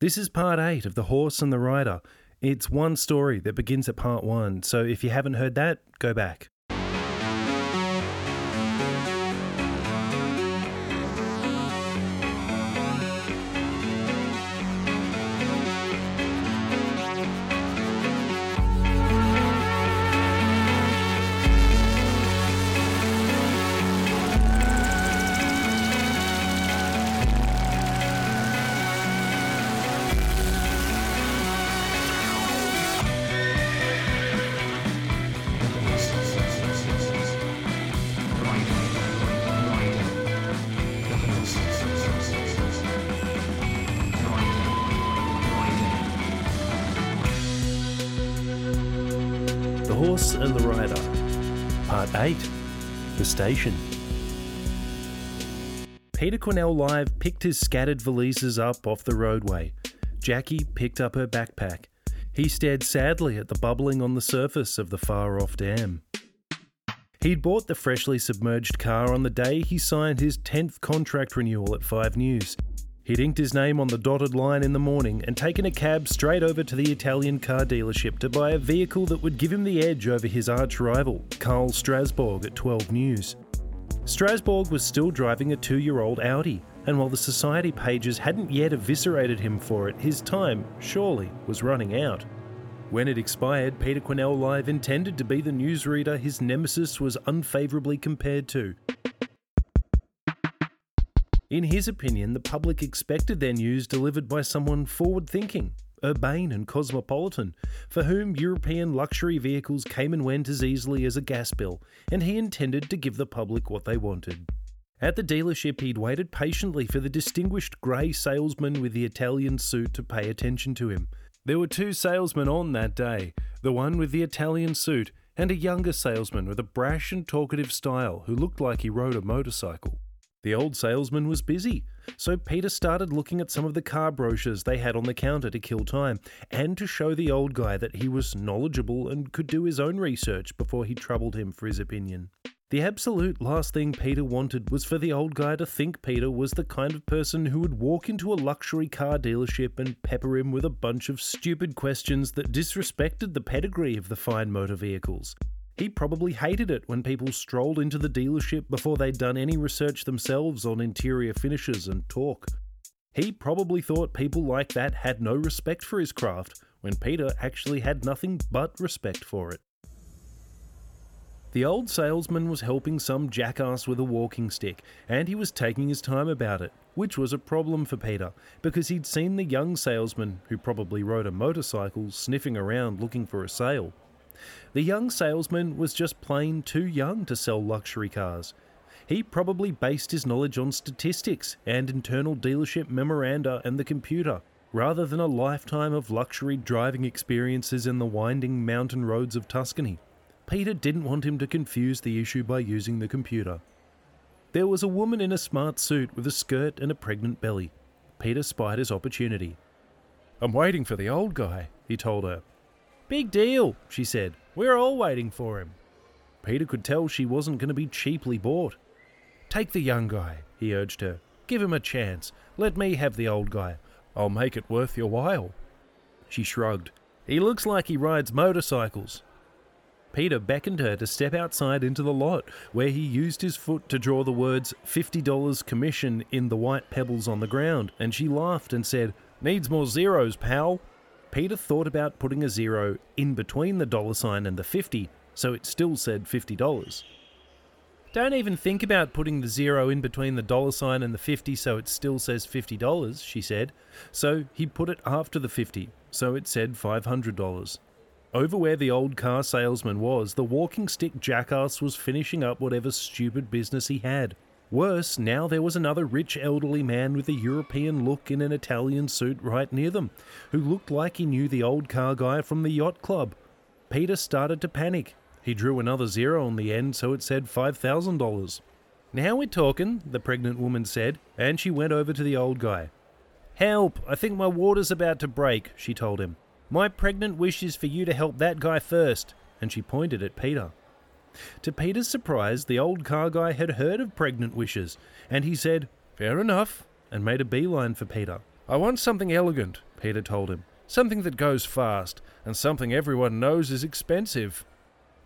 This is part 8 of The Horse and the Rider. It's one story that begins at part 1, so if you haven't heard that, go back. Horse and the Rider, Part 8 The Station. Peter Quinnell Live picked his scattered valises up off the roadway. Jackie picked up her backpack. He stared sadly at the bubbling on the surface of the far off dam. He'd bought the freshly submerged car on the day he signed his 10th contract renewal at 5 News. He'd inked his name on the dotted line in the morning and taken a cab straight over to the Italian car dealership to buy a vehicle that would give him the edge over his arch rival, Carl Strasbourg, at 12 News. Strasbourg was still driving a two year old Audi, and while the society pages hadn't yet eviscerated him for it, his time, surely, was running out. When it expired, Peter Quinnell Live intended to be the newsreader his nemesis was unfavourably compared to. In his opinion, the public expected their news delivered by someone forward thinking, urbane, and cosmopolitan, for whom European luxury vehicles came and went as easily as a gas bill, and he intended to give the public what they wanted. At the dealership, he'd waited patiently for the distinguished grey salesman with the Italian suit to pay attention to him. There were two salesmen on that day the one with the Italian suit, and a younger salesman with a brash and talkative style who looked like he rode a motorcycle. The old salesman was busy, so Peter started looking at some of the car brochures they had on the counter to kill time, and to show the old guy that he was knowledgeable and could do his own research before he troubled him for his opinion. The absolute last thing Peter wanted was for the old guy to think Peter was the kind of person who would walk into a luxury car dealership and pepper him with a bunch of stupid questions that disrespected the pedigree of the fine motor vehicles. He probably hated it when people strolled into the dealership before they'd done any research themselves on interior finishes and talk. He probably thought people like that had no respect for his craft, when Peter actually had nothing but respect for it. The old salesman was helping some jackass with a walking stick, and he was taking his time about it, which was a problem for Peter, because he'd seen the young salesman, who probably rode a motorcycle, sniffing around looking for a sale. The young salesman was just plain too young to sell luxury cars. He probably based his knowledge on statistics and internal dealership memoranda and the computer, rather than a lifetime of luxury driving experiences in the winding mountain roads of Tuscany. Peter didn't want him to confuse the issue by using the computer. There was a woman in a smart suit with a skirt and a pregnant belly. Peter spied his opportunity. I'm waiting for the old guy, he told her. Big deal, she said. We're all waiting for him. Peter could tell she wasn't going to be cheaply bought. Take the young guy, he urged her. Give him a chance. Let me have the old guy. I'll make it worth your while. She shrugged. He looks like he rides motorcycles. Peter beckoned her to step outside into the lot, where he used his foot to draw the words $50 commission in the white pebbles on the ground, and she laughed and said, Needs more zeros, pal. Peter thought about putting a zero in between the dollar sign and the 50, so it still said $50. Don't even think about putting the zero in between the dollar sign and the 50 so it still says $50, she said. So he put it after the 50, so it said $500. Over where the old car salesman was, the walking stick jackass was finishing up whatever stupid business he had. Worse, now there was another rich elderly man with a European look in an Italian suit right near them, who looked like he knew the old car guy from the yacht club. Peter started to panic. He drew another zero on the end, so it said $5,000. Now we're talking, the pregnant woman said, and she went over to the old guy. Help! I think my water's about to break, she told him. My pregnant wish is for you to help that guy first, and she pointed at Peter. To Peter's surprise, the old car guy had heard of pregnant wishes, and he said, Fair enough, and made a beeline for Peter. I want something elegant, Peter told him. Something that goes fast, and something everyone knows is expensive.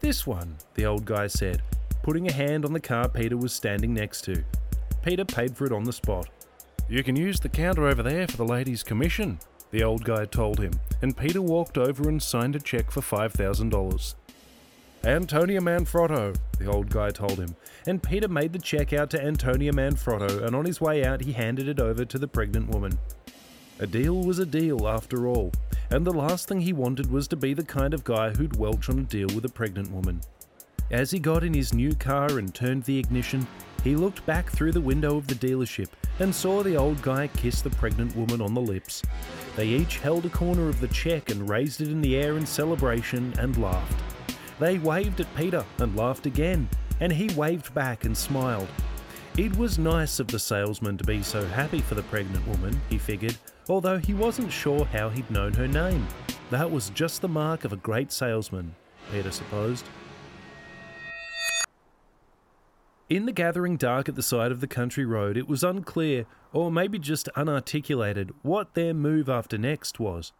This one, the old guy said, putting a hand on the car Peter was standing next to. Peter paid for it on the spot. You can use the counter over there for the lady's commission, the old guy told him, and Peter walked over and signed a check for $5,000. Antonia Manfrotto, the old guy told him, and Peter made the check out to Antonia Manfrotto, and on his way out, he handed it over to the pregnant woman. A deal was a deal, after all, and the last thing he wanted was to be the kind of guy who'd welch on a deal with a pregnant woman. As he got in his new car and turned the ignition, he looked back through the window of the dealership and saw the old guy kiss the pregnant woman on the lips. They each held a corner of the check and raised it in the air in celebration and laughed. They waved at Peter and laughed again, and he waved back and smiled. It was nice of the salesman to be so happy for the pregnant woman, he figured, although he wasn't sure how he'd known her name. That was just the mark of a great salesman, Peter supposed. In the gathering dark at the side of the country road, it was unclear, or maybe just unarticulated, what their move after next was.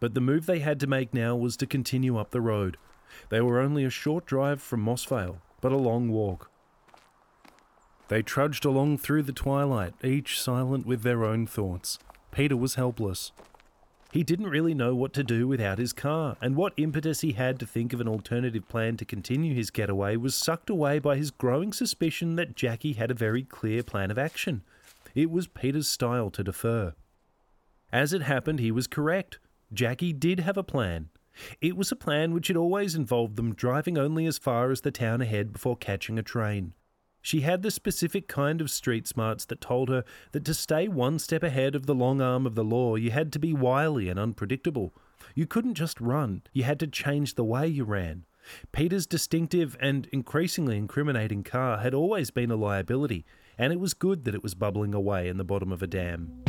But the move they had to make now was to continue up the road. They were only a short drive from Moss Vale, but a long walk. They trudged along through the twilight, each silent with their own thoughts. Peter was helpless. He didn't really know what to do without his car, and what impetus he had to think of an alternative plan to continue his getaway was sucked away by his growing suspicion that Jackie had a very clear plan of action. It was Peter's style to defer. As it happened, he was correct. Jackie did have a plan. It was a plan which had always involved them driving only as far as the town ahead before catching a train. She had the specific kind of street smarts that told her that to stay one step ahead of the long arm of the law, you had to be wily and unpredictable. You couldn't just run, you had to change the way you ran. Peter's distinctive and increasingly incriminating car had always been a liability, and it was good that it was bubbling away in the bottom of a dam.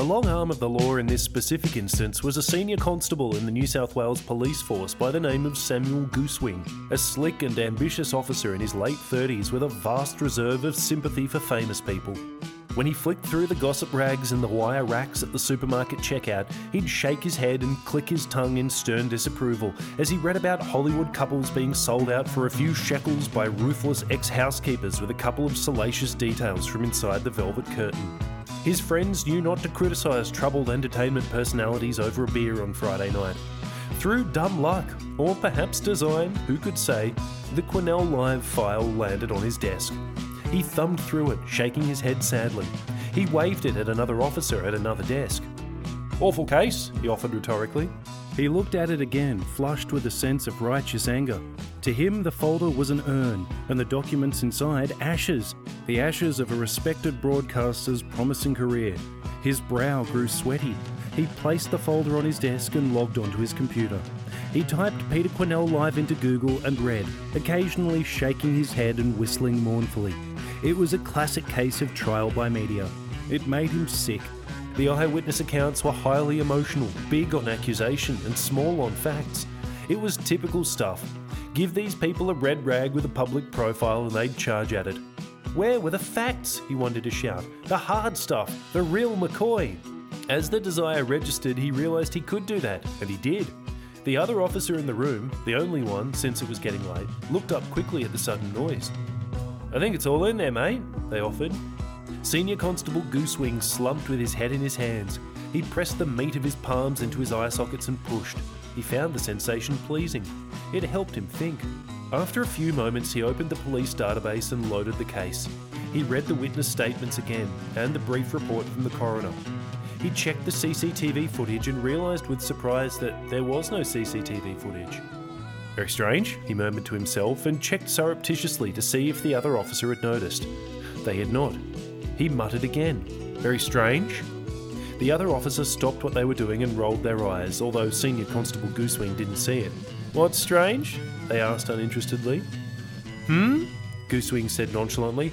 The long arm of the law in this specific instance was a senior constable in the New South Wales Police Force by the name of Samuel Goosewing, a slick and ambitious officer in his late 30s with a vast reserve of sympathy for famous people. When he flicked through the gossip rags and the wire racks at the supermarket checkout, he'd shake his head and click his tongue in stern disapproval as he read about Hollywood couples being sold out for a few shekels by ruthless ex housekeepers with a couple of salacious details from inside the velvet curtain. His friends knew not to criticise troubled entertainment personalities over a beer on Friday night. Through dumb luck, or perhaps design, who could say, the Quinnell Live file landed on his desk. He thumbed through it, shaking his head sadly. He waved it at another officer at another desk. Awful case, he offered rhetorically. He looked at it again, flushed with a sense of righteous anger. To him, the folder was an urn, and the documents inside ashes, the ashes of a respected broadcaster's promising career. His brow grew sweaty. He placed the folder on his desk and logged onto his computer. He typed Peter Quinnell live into Google and read, occasionally shaking his head and whistling mournfully. It was a classic case of trial by media. It made him sick. The eyewitness accounts were highly emotional, big on accusation, and small on facts. It was typical stuff. Give these people a red rag with a public profile and they'd charge at it. Where were the facts? He wanted to shout. The hard stuff, the real McCoy. As the desire registered, he realised he could do that, and he did. The other officer in the room, the only one since it was getting late, looked up quickly at the sudden noise. I think it's all in there, mate, they offered. Senior Constable Goosewing slumped with his head in his hands. He pressed the meat of his palms into his eye sockets and pushed. He found the sensation pleasing. It helped him think. After a few moments, he opened the police database and loaded the case. He read the witness statements again and the brief report from the coroner. He checked the CCTV footage and realised with surprise that there was no CCTV footage. Very strange, he murmured to himself and checked surreptitiously to see if the other officer had noticed. They had not. He muttered again. Very strange. The other officers stopped what they were doing and rolled their eyes, although Senior Constable Goosewing didn't see it. What's strange? They asked uninterestedly. Hmm? Goosewing said nonchalantly.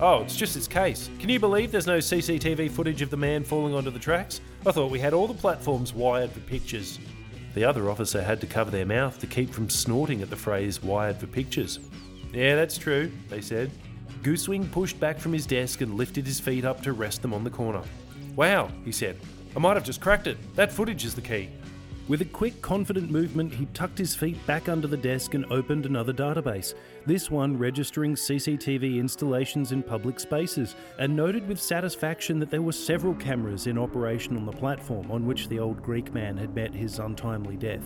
Oh, it's just its case. Can you believe there's no CCTV footage of the man falling onto the tracks? I thought we had all the platforms wired for pictures. The other officer had to cover their mouth to keep from snorting at the phrase wired for pictures. Yeah, that's true, they said. Goosewing pushed back from his desk and lifted his feet up to rest them on the corner. Wow, he said. I might have just cracked it. That footage is the key. With a quick, confident movement, he tucked his feet back under the desk and opened another database, this one registering CCTV installations in public spaces, and noted with satisfaction that there were several cameras in operation on the platform on which the old Greek man had met his untimely death.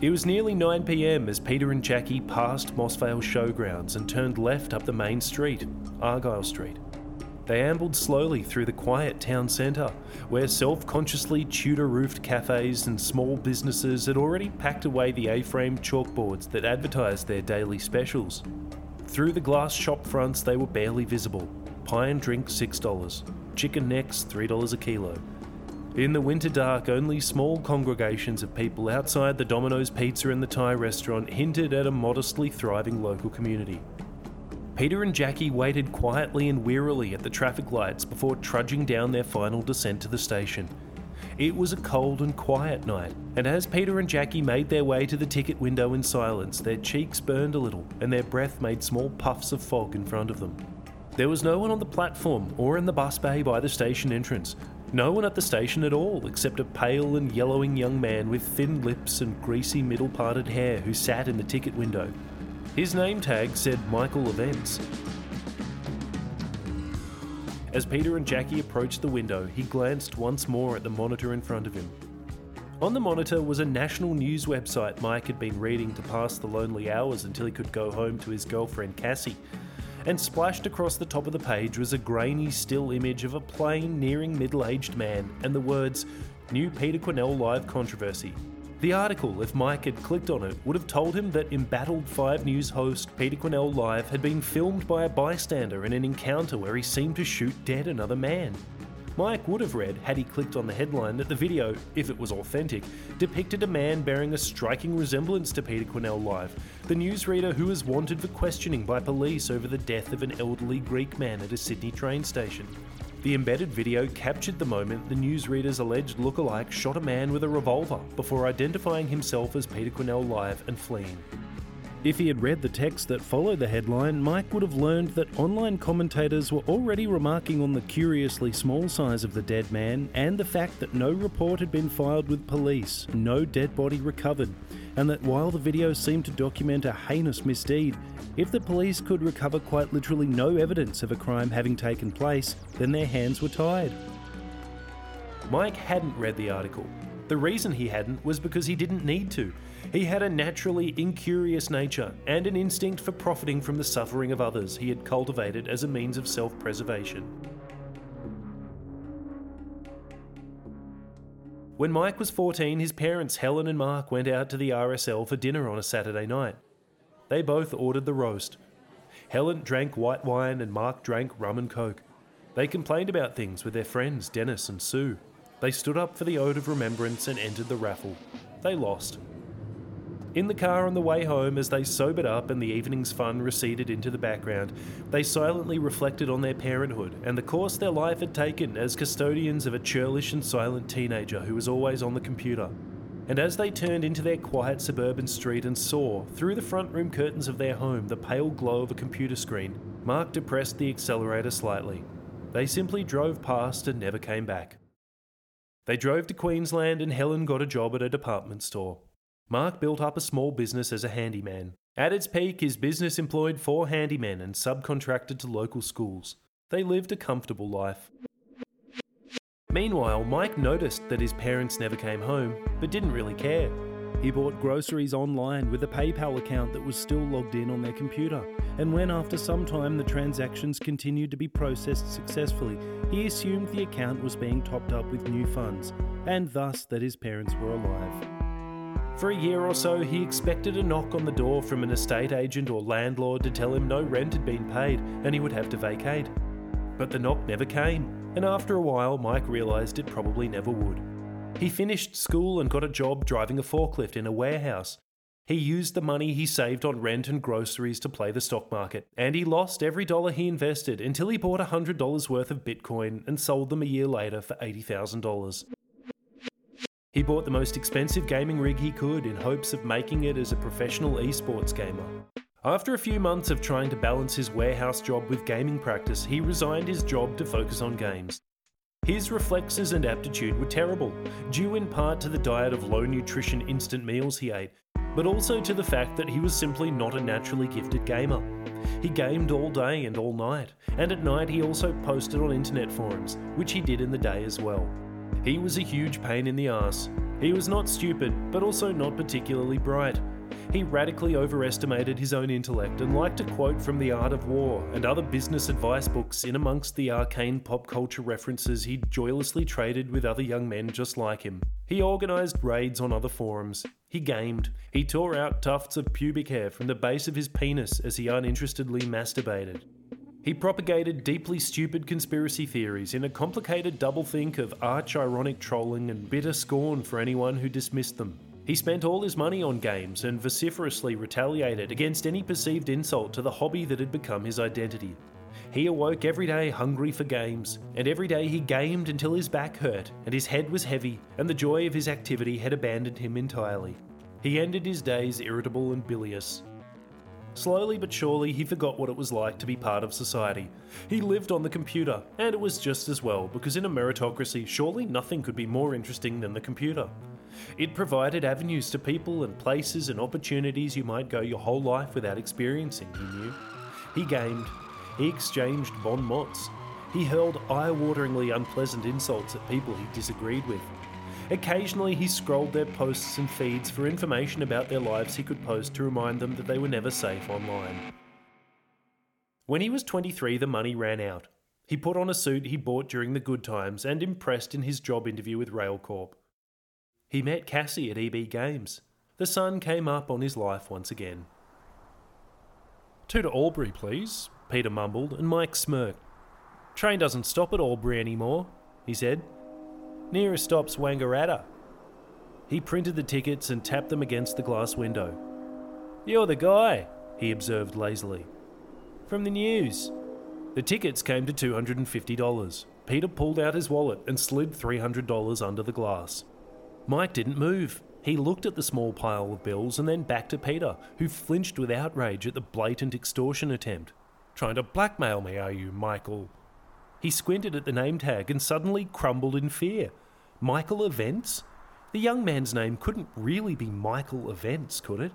It was nearly 9pm as Peter and Jackie passed Moss Vale Showgrounds and turned left up the main street, Argyle Street. They ambled slowly through the quiet town centre, where self consciously Tudor roofed cafes and small businesses had already packed away the A frame chalkboards that advertised their daily specials. Through the glass shop fronts, they were barely visible. Pie and drink $6, chicken necks $3 a kilo. In the winter dark, only small congregations of people outside the Domino's Pizza and the Thai restaurant hinted at a modestly thriving local community. Peter and Jackie waited quietly and wearily at the traffic lights before trudging down their final descent to the station. It was a cold and quiet night, and as Peter and Jackie made their way to the ticket window in silence, their cheeks burned a little and their breath made small puffs of fog in front of them. There was no one on the platform or in the bus bay by the station entrance. No one at the station at all, except a pale and yellowing young man with thin lips and greasy middle parted hair who sat in the ticket window. His name tag said Michael Events. As Peter and Jackie approached the window, he glanced once more at the monitor in front of him. On the monitor was a national news website Mike had been reading to pass the lonely hours until he could go home to his girlfriend Cassie. And splashed across the top of the page was a grainy still image of a plain, nearing middle aged man and the words, New Peter Quinnell Live Controversy, the article, if Mike had clicked on it, would have told him that embattled 5 News host Peter Quinnell Live had been filmed by a bystander in an encounter where he seemed to shoot dead another man. Mike would have read, had he clicked on the headline, that the video, if it was authentic, depicted a man bearing a striking resemblance to Peter Quinnell Live, the newsreader who was wanted for questioning by police over the death of an elderly Greek man at a Sydney train station. The embedded video captured the moment the newsreader's alleged lookalike shot a man with a revolver before identifying himself as Peter Quinnell Live and fleeing. If he had read the text that followed the headline, Mike would have learned that online commentators were already remarking on the curiously small size of the dead man and the fact that no report had been filed with police, no dead body recovered, and that while the video seemed to document a heinous misdeed, if the police could recover quite literally no evidence of a crime having taken place, then their hands were tied. Mike hadn't read the article. The reason he hadn't was because he didn't need to. He had a naturally incurious nature and an instinct for profiting from the suffering of others he had cultivated as a means of self preservation. When Mike was 14, his parents Helen and Mark went out to the RSL for dinner on a Saturday night. They both ordered the roast. Helen drank white wine and Mark drank rum and coke. They complained about things with their friends Dennis and Sue. They stood up for the Ode of Remembrance and entered the raffle. They lost. In the car on the way home, as they sobered up and the evening's fun receded into the background, they silently reflected on their parenthood and the course their life had taken as custodians of a churlish and silent teenager who was always on the computer. And as they turned into their quiet suburban street and saw, through the front room curtains of their home, the pale glow of a computer screen, Mark depressed the accelerator slightly. They simply drove past and never came back. They drove to Queensland and Helen got a job at a department store. Mark built up a small business as a handyman. At its peak, his business employed four handymen and subcontracted to local schools. They lived a comfortable life. Meanwhile, Mike noticed that his parents never came home, but didn't really care. He bought groceries online with a PayPal account that was still logged in on their computer, and when after some time the transactions continued to be processed successfully, he assumed the account was being topped up with new funds, and thus that his parents were alive. For a year or so, he expected a knock on the door from an estate agent or landlord to tell him no rent had been paid and he would have to vacate. But the knock never came, and after a while, Mike realised it probably never would. He finished school and got a job driving a forklift in a warehouse. He used the money he saved on rent and groceries to play the stock market, and he lost every dollar he invested until he bought $100 worth of Bitcoin and sold them a year later for $80,000. He bought the most expensive gaming rig he could in hopes of making it as a professional esports gamer. After a few months of trying to balance his warehouse job with gaming practice, he resigned his job to focus on games. His reflexes and aptitude were terrible, due in part to the diet of low nutrition instant meals he ate, but also to the fact that he was simply not a naturally gifted gamer. He gamed all day and all night, and at night he also posted on internet forums, which he did in the day as well. He was a huge pain in the ass. He was not stupid, but also not particularly bright. He radically overestimated his own intellect and liked to quote from The Art of War and other business advice books in amongst the arcane pop culture references he joylessly traded with other young men just like him. He organised raids on other forums. He gamed. He tore out tufts of pubic hair from the base of his penis as he uninterestedly masturbated. He propagated deeply stupid conspiracy theories in a complicated doublethink of arch ironic trolling and bitter scorn for anyone who dismissed them. He spent all his money on games and vociferously retaliated against any perceived insult to the hobby that had become his identity. He awoke every day hungry for games, and every day he gamed until his back hurt and his head was heavy, and the joy of his activity had abandoned him entirely. He ended his days irritable and bilious. Slowly but surely, he forgot what it was like to be part of society. He lived on the computer, and it was just as well, because in a meritocracy, surely nothing could be more interesting than the computer. It provided avenues to people and places and opportunities you might go your whole life without experiencing, he knew. He gamed. He exchanged bon mots. He hurled eye wateringly unpleasant insults at people he disagreed with. Occasionally, he scrolled their posts and feeds for information about their lives he could post to remind them that they were never safe online. When he was 23, the money ran out. He put on a suit he bought during the good times and impressed in his job interview with Railcorp. He met Cassie at EB Games. The sun came up on his life once again. Two to Albury, please, Peter mumbled, and Mike smirked. Train doesn't stop at Albury anymore, he said. Nearest stop's Wangaratta. He printed the tickets and tapped them against the glass window. You're the guy, he observed lazily. From the news. The tickets came to $250. Peter pulled out his wallet and slid $300 under the glass. Mike didn't move. He looked at the small pile of bills and then back to Peter, who flinched with outrage at the blatant extortion attempt. Trying to blackmail me, are you, Michael? He squinted at the name tag and suddenly crumbled in fear. Michael Events? The young man's name couldn't really be Michael Events, could it?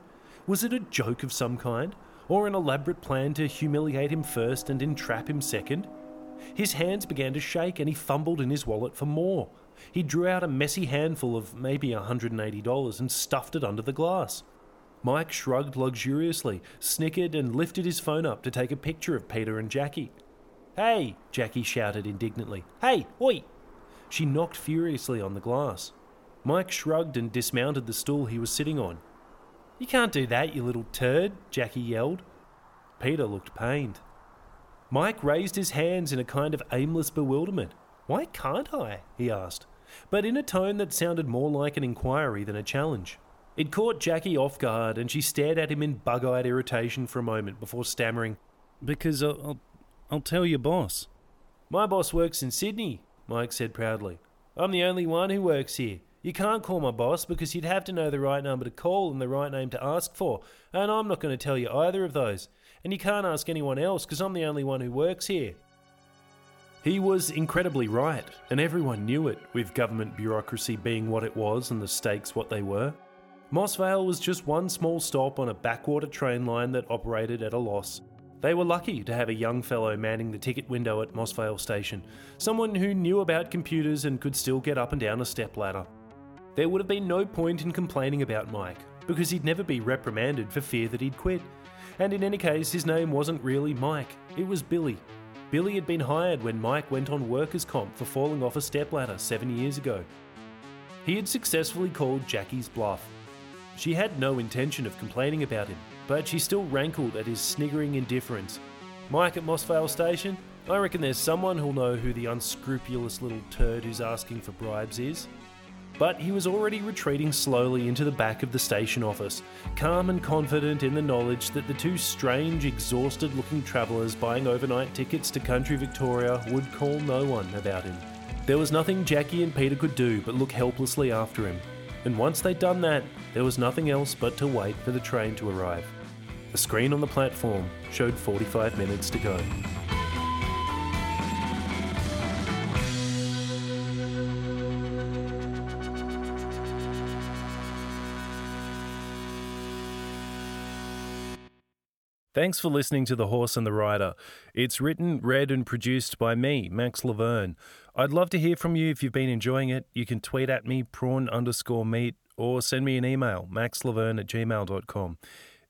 Was it a joke of some kind? Or an elaborate plan to humiliate him first and entrap him second? His hands began to shake and he fumbled in his wallet for more. He drew out a messy handful of maybe $180 and stuffed it under the glass. Mike shrugged luxuriously, snickered, and lifted his phone up to take a picture of Peter and Jackie. Hey! Jackie shouted indignantly. Hey, oi! She knocked furiously on the glass. Mike shrugged and dismounted the stool he was sitting on. You can't do that, you little turd, Jackie yelled. Peter looked pained. Mike raised his hands in a kind of aimless bewilderment. Why can't I? he asked, but in a tone that sounded more like an inquiry than a challenge. It caught Jackie off guard, and she stared at him in bug eyed irritation for a moment before stammering, Because I'll, I'll, I'll tell your boss. My boss works in Sydney, Mike said proudly. I'm the only one who works here. You can't call my boss because you'd have to know the right number to call and the right name to ask for, and I'm not going to tell you either of those. And you can't ask anyone else because I'm the only one who works here. He was incredibly right, and everyone knew it, with government bureaucracy being what it was and the stakes what they were. Moss Vale was just one small stop on a backwater train line that operated at a loss. They were lucky to have a young fellow manning the ticket window at Moss Vale station, someone who knew about computers and could still get up and down a step ladder. There would have been no point in complaining about Mike, because he'd never be reprimanded for fear that he'd quit. And in any case, his name wasn't really Mike, it was Billy, Billy had been hired when Mike went on workers' comp for falling off a stepladder seven years ago. He had successfully called Jackie's bluff. She had no intention of complaining about him, but she still rankled at his sniggering indifference. Mike at Moss Vale Station? I reckon there's someone who'll know who the unscrupulous little turd who's asking for bribes is but he was already retreating slowly into the back of the station office, calm and confident in the knowledge that the two strange, exhausted looking travellers buying overnight tickets to country Victoria would call no one about him. There was nothing Jackie and Peter could do but look helplessly after him, and once they'd done that, there was nothing else but to wait for the train to arrive. The screen on the platform showed 45 minutes to go. Thanks for listening to The Horse and the Rider. It's written, read, and produced by me, Max Lavergne. I'd love to hear from you if you've been enjoying it. You can tweet at me, prawn underscore meat, or send me an email, maxlaverne at gmail.com.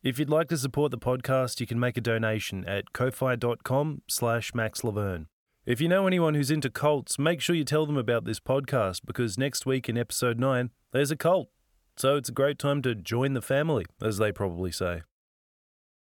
If you'd like to support the podcast, you can make a donation at ko-fi.com slash maxlaverne. If you know anyone who's into cults, make sure you tell them about this podcast because next week in episode 9, there's a cult. So it's a great time to join the family, as they probably say.